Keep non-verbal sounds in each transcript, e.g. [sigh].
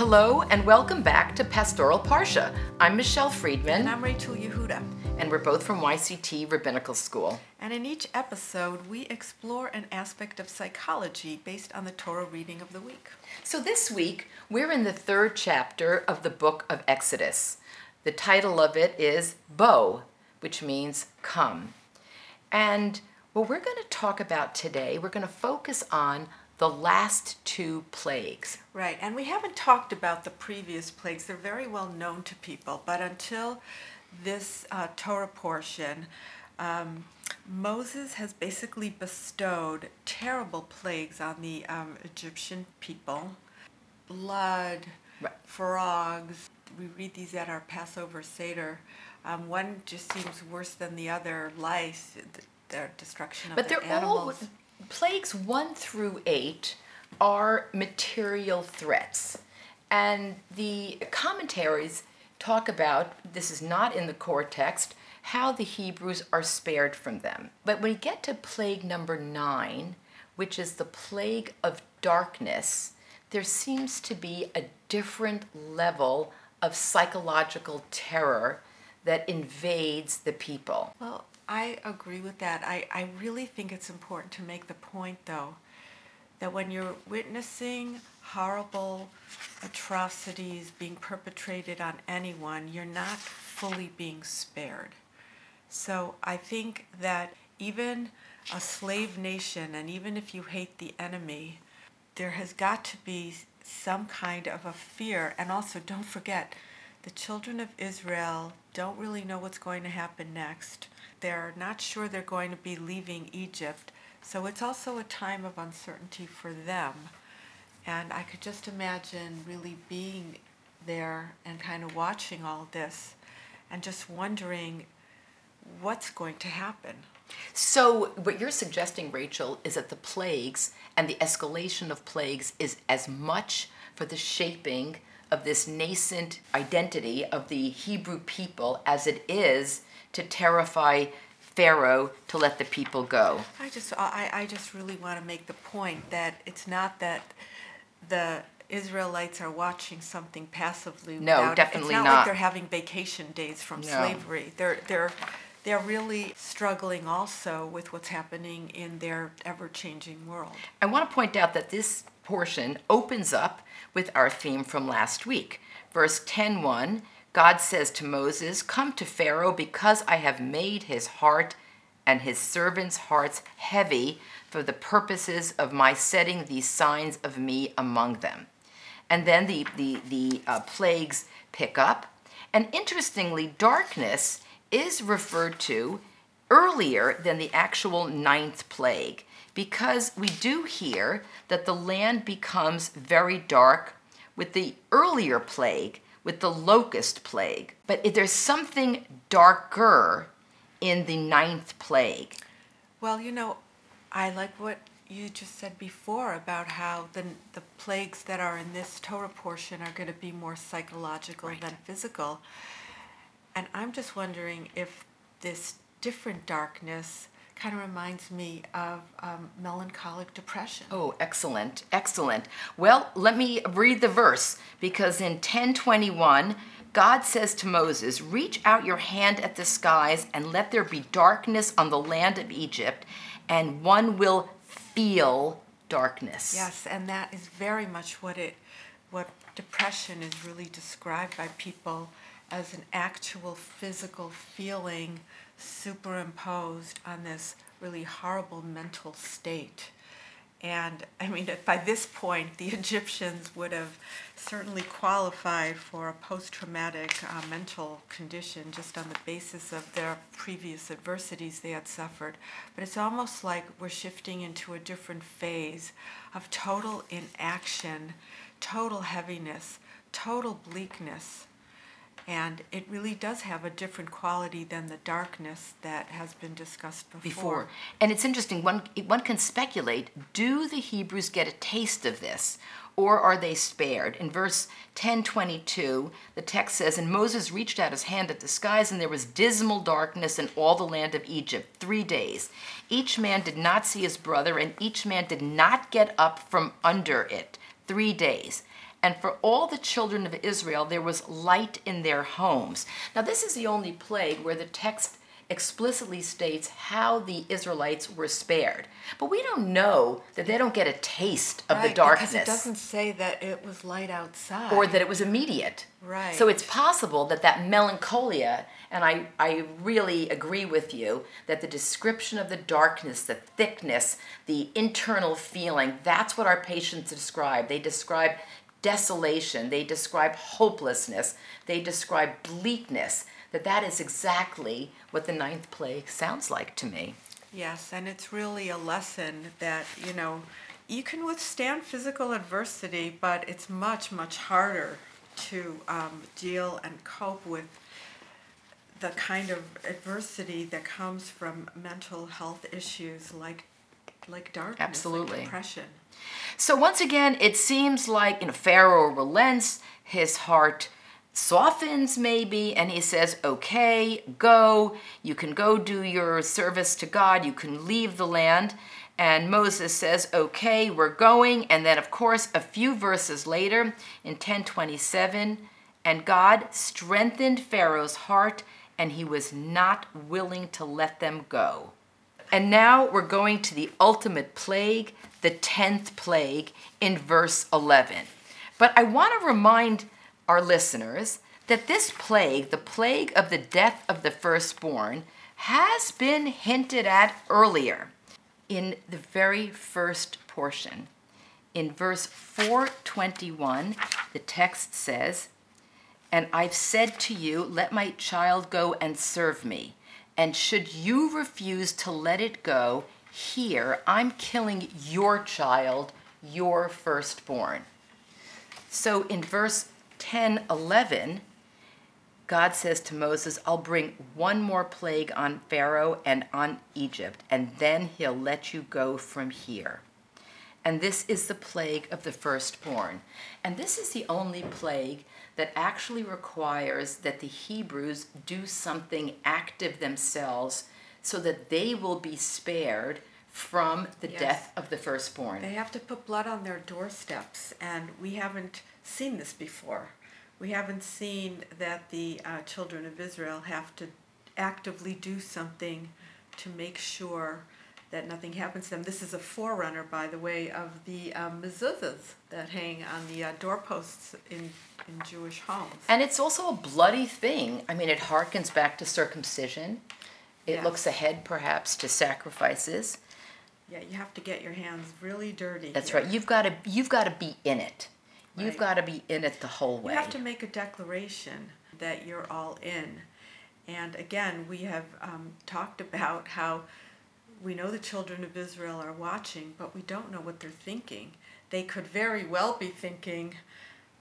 Hello and welcome back to Pastoral Parsha. I'm Michelle Friedman. And I'm Rachel Yehuda. And we're both from YCT Rabbinical School. And in each episode, we explore an aspect of psychology based on the Torah reading of the week. So this week, we're in the third chapter of the book of Exodus. The title of it is Bo, which means come. And what we're going to talk about today, we're going to focus on the last two plagues. Right, and we haven't talked about the previous plagues. They're very well known to people, but until this uh, Torah portion, um, Moses has basically bestowed terrible plagues on the um, Egyptian people blood, right. frogs. We read these at our Passover Seder. Um, one just seems worse than the other lice, their destruction of but the they're animals. all plagues one through eight are material threats. And the commentaries talk about this is not in the core text how the Hebrews are spared from them. But when we get to plague number nine, which is the plague of darkness, there seems to be a different level of psychological terror that invades the people. Well, I agree with that. I, I really think it's important to make the point, though, that when you're witnessing horrible atrocities being perpetrated on anyone, you're not fully being spared. So I think that even a slave nation, and even if you hate the enemy, there has got to be some kind of a fear. And also, don't forget, the children of Israel don't really know what's going to happen next. They're not sure they're going to be leaving Egypt. So it's also a time of uncertainty for them. And I could just imagine really being there and kind of watching all this and just wondering what's going to happen. So, what you're suggesting, Rachel, is that the plagues and the escalation of plagues is as much for the shaping of this nascent identity of the Hebrew people as it is to terrify Pharaoh to let the people go. I just I, I just really want to make the point that it's not that the Israelites are watching something passively. No, without, definitely it's not, not. like they're having vacation days from No. slavery. They're they're they're really struggling also with what's happening in their ever-changing world. I want to point out that this portion opens up with our theme from last week. Verse 10:1, God says to Moses, "Come to Pharaoh because I have made his heart and his servants' hearts heavy for the purposes of my setting these signs of me among them." And then the the the uh, plagues pick up. And interestingly, darkness is referred to earlier than the actual ninth plague because we do hear that the land becomes very dark with the earlier plague, with the locust plague. But if there's something darker in the ninth plague. Well, you know, I like what you just said before about how the the plagues that are in this Torah portion are going to be more psychological Right. than physical. And I'm just wondering if this different darkness kind of reminds me of um, melancholic depression. Oh, excellent, excellent. Well, let me read the verse because in 1021, God says to Moses, Reach out your hand at the skies and let there be darkness on the land of Egypt, and one will feel darkness. Yes, and that is very much what it, what depression is really described by people as an actual physical feeling superimposed on this really horrible mental state. And I mean, by this point, the [laughs] Egyptians would have certainly qualified for a post traumatic uh, mental condition just on the basis of their previous adversities they had suffered. But it's almost like we're shifting into a different phase of total inaction, total heaviness, total bleakness. And it really does have a different quality than the darkness that has been discussed before. before. And it's interesting, one, one can speculate do the Hebrews get a taste of this? Or are they spared? In verse 1022, the text says, And Moses reached out his hand at the skies, and there was dismal darkness in all the land of Egypt three days. Each man did not see his brother, and each man did not get up from under it three days. And for all the children of Israel there was light in their homes. Now, this is the only plague where the text explicitly states how the Israelites were spared. But we don't know that they don't get a taste of right, the darkness. Because it doesn't say that it was light outside. Or that it was immediate. Right. So it's possible that that melancholia, and I, I really agree with you, that the description of the darkness, the thickness, the internal feeling, that's what our patients describe. They describe desolation, they describe hopelessness, they describe bleakness. That that is exactly what the ninth plague sounds like to me. Yes, and it's really a lesson that, you know, you can withstand physical adversity, but it's much, much harder to um, deal and cope with the kind of adversity that comes from mental health issues like like darkness, Absolutely. like depression. So once again, it seems like you know Pharaoh relents, his heart softens maybe and he says okay go. You can go do your service to god. You can leave the land. And moses says okay we're going. And then of course a few verses later in 1027 and god strengthened pharaoh's heart and he was not willing to let them go and now we're going to the ultimate plague the 10th plague in verse 11 but i want to remind our listeners that this plague, the plague of the death of the firstborn, has been hinted at earlier in the very first portion. In verse 421, the text says, And I've said to you, Let my child go and serve me. And should you refuse to let it go, here I'm killing your child, your firstborn. So in verse 10 11, God says to Moses, I'll bring one more plague on Pharaoh and on Egypt, and then he'll let you go from here. And this is the plague of the firstborn. And this is the only plague that actually requires that the Hebrews do something active themselves so that they will be spared from the Yes. death of the firstborn. They have to put blood on their doorsteps, and we haven't seen this before. We haven't seen that the uh, children of Israel have to actively do something to make sure that nothing happens to them. This is a forerunner, by the way, of the um, mezuzahs that hang on the uh, doorposts in, in Jewish homes. And it's also a bloody thing. I mean, it harkens back to circumcision. It Yes. looks ahead, perhaps, to sacrifices. Yeah, you have to get your hands really dirty. That's here. right. You've got to you've got to be in it. You've got to be in it the whole way. You have to make a declaration that you're all in. And again, we have um, talked about how we know the children of Israel are watching, but we don't know what they're thinking. They could very well be thinking,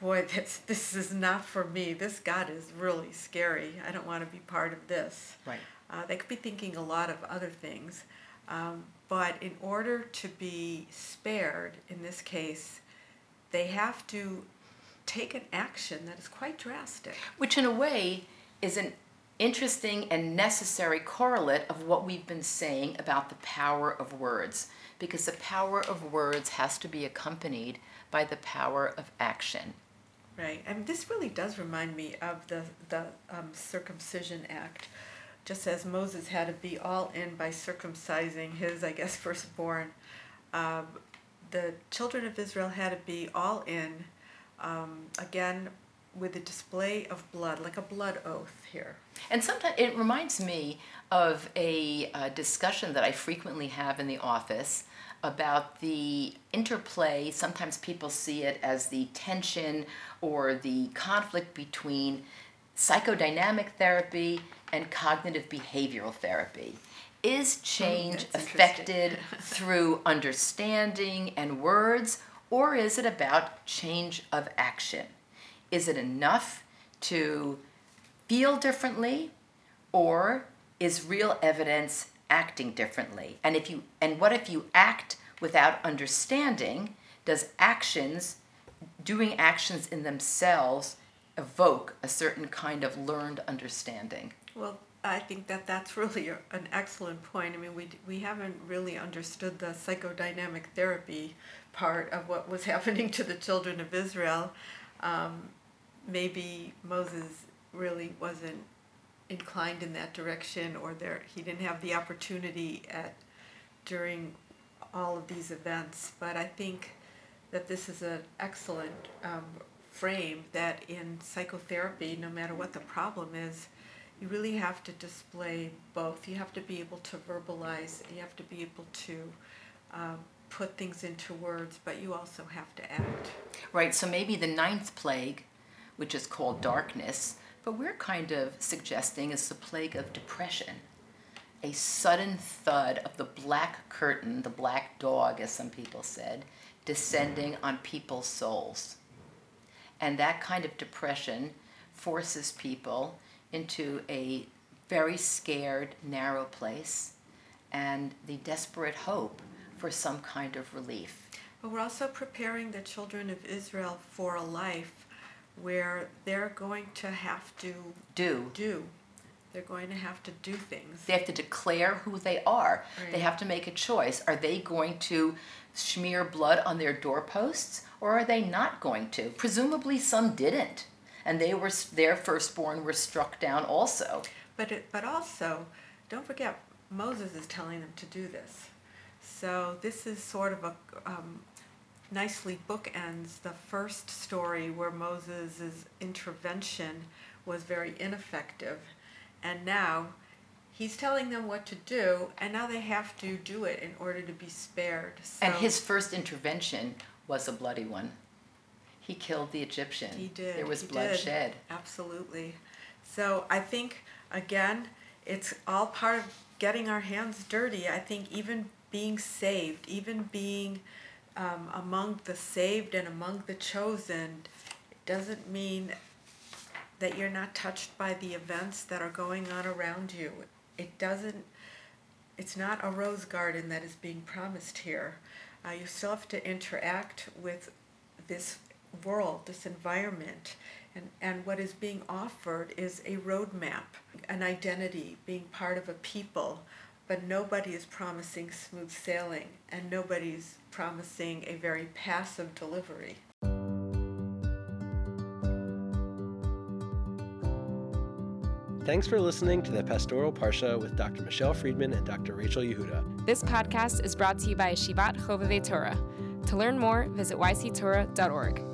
boy, this, this is not for me. This God is really scary. I don't want to be part of this. Right. Uh, they could be thinking a lot of other things. Um, but in order to be spared, in this case, they have to take an action that is quite drastic. Which, in a way, is an interesting and necessary correlate of what we've been saying about the power of words. Because the power of words has to be accompanied by the power of action. Right, and this really does remind me of the the um, circumcision act. Just as Moses had to be all in by circumcising his, I guess, [laughs] firstborn, um, the children of Israel had to be all in, um, again, with a display of blood, like a blood oath here. And sometimes it reminds me of a, uh discussion that I frequently have in the office about the interplay. Sometimes people see it as the tension or the conflict between psychodynamic therapy and cognitive behavioral therapy. Is change that's interesting. affected through understanding and words, or is it about change of action? Is it enough to feel differently or is real evidence acting differently and if you and what if you act without understanding does actions doing actions in themselves evoke a certain kind of learned understanding Well, I think that that's [laughs] really an excellent point. I mean, we, we haven't really understood the psychodynamic therapy part of what was [laughs] happening to the children of Israel. Um, maybe Moses really wasn't inclined in that direction, or there he didn't have the opportunity at during all of these events. But I think that this is an excellent um, frame that in psychotherapy, no matter what the problem is, you really have to display both. You have to be able to verbalize, you have to be able to um, put things into words, but you also have to act. Right, so maybe the ninth plague, which is called darkness, but we're kind of suggesting is the plague of depression. A sudden thud of the black curtain, the black dog, as some people said, descending on people's souls. And that kind of depression forces people into a very scared, narrow place and the desperate hope for some kind of relief. But we're also preparing the children of Israel for a life where they're going to have to Do. do. They're going to have to do things. They have to declare who they are. They have to make a choice. Are they going to smear blood on their doorposts or are they not going to? Presumably some didn't. And they were their firstborn were struck down also. But it, but also, don't forget, Moses is telling them to do this. So this is sort of a um, nicely bookends the first story where Moses' intervention was very ineffective, and now he's telling them what to do, and now they have to do it in order to be spared. So And his first intervention was a bloody one. He killed the Egyptian. He did. There was bloodshed. Absolutely. So I think again, it's all part of getting our hands dirty. I think even being saved, even being um, among the saved and among the chosen, it doesn't mean that you're not touched by the events that are going on around you. It doesn't. It's not a rose garden that is being promised here. Uh, you still have to interact with this world, this environment, and, and what is being offered is a roadmap, an identity, being part of a people, but nobody is promising smooth sailing, and nobody's promising a very passive delivery. Thanks for listening to the Pastoral Parsha with Dr. Michelle Friedman and Dr. Rachel Yehuda. This podcast is brought to you by Yeshivat Chovevei Torah. To learn more, visit yctorah.org.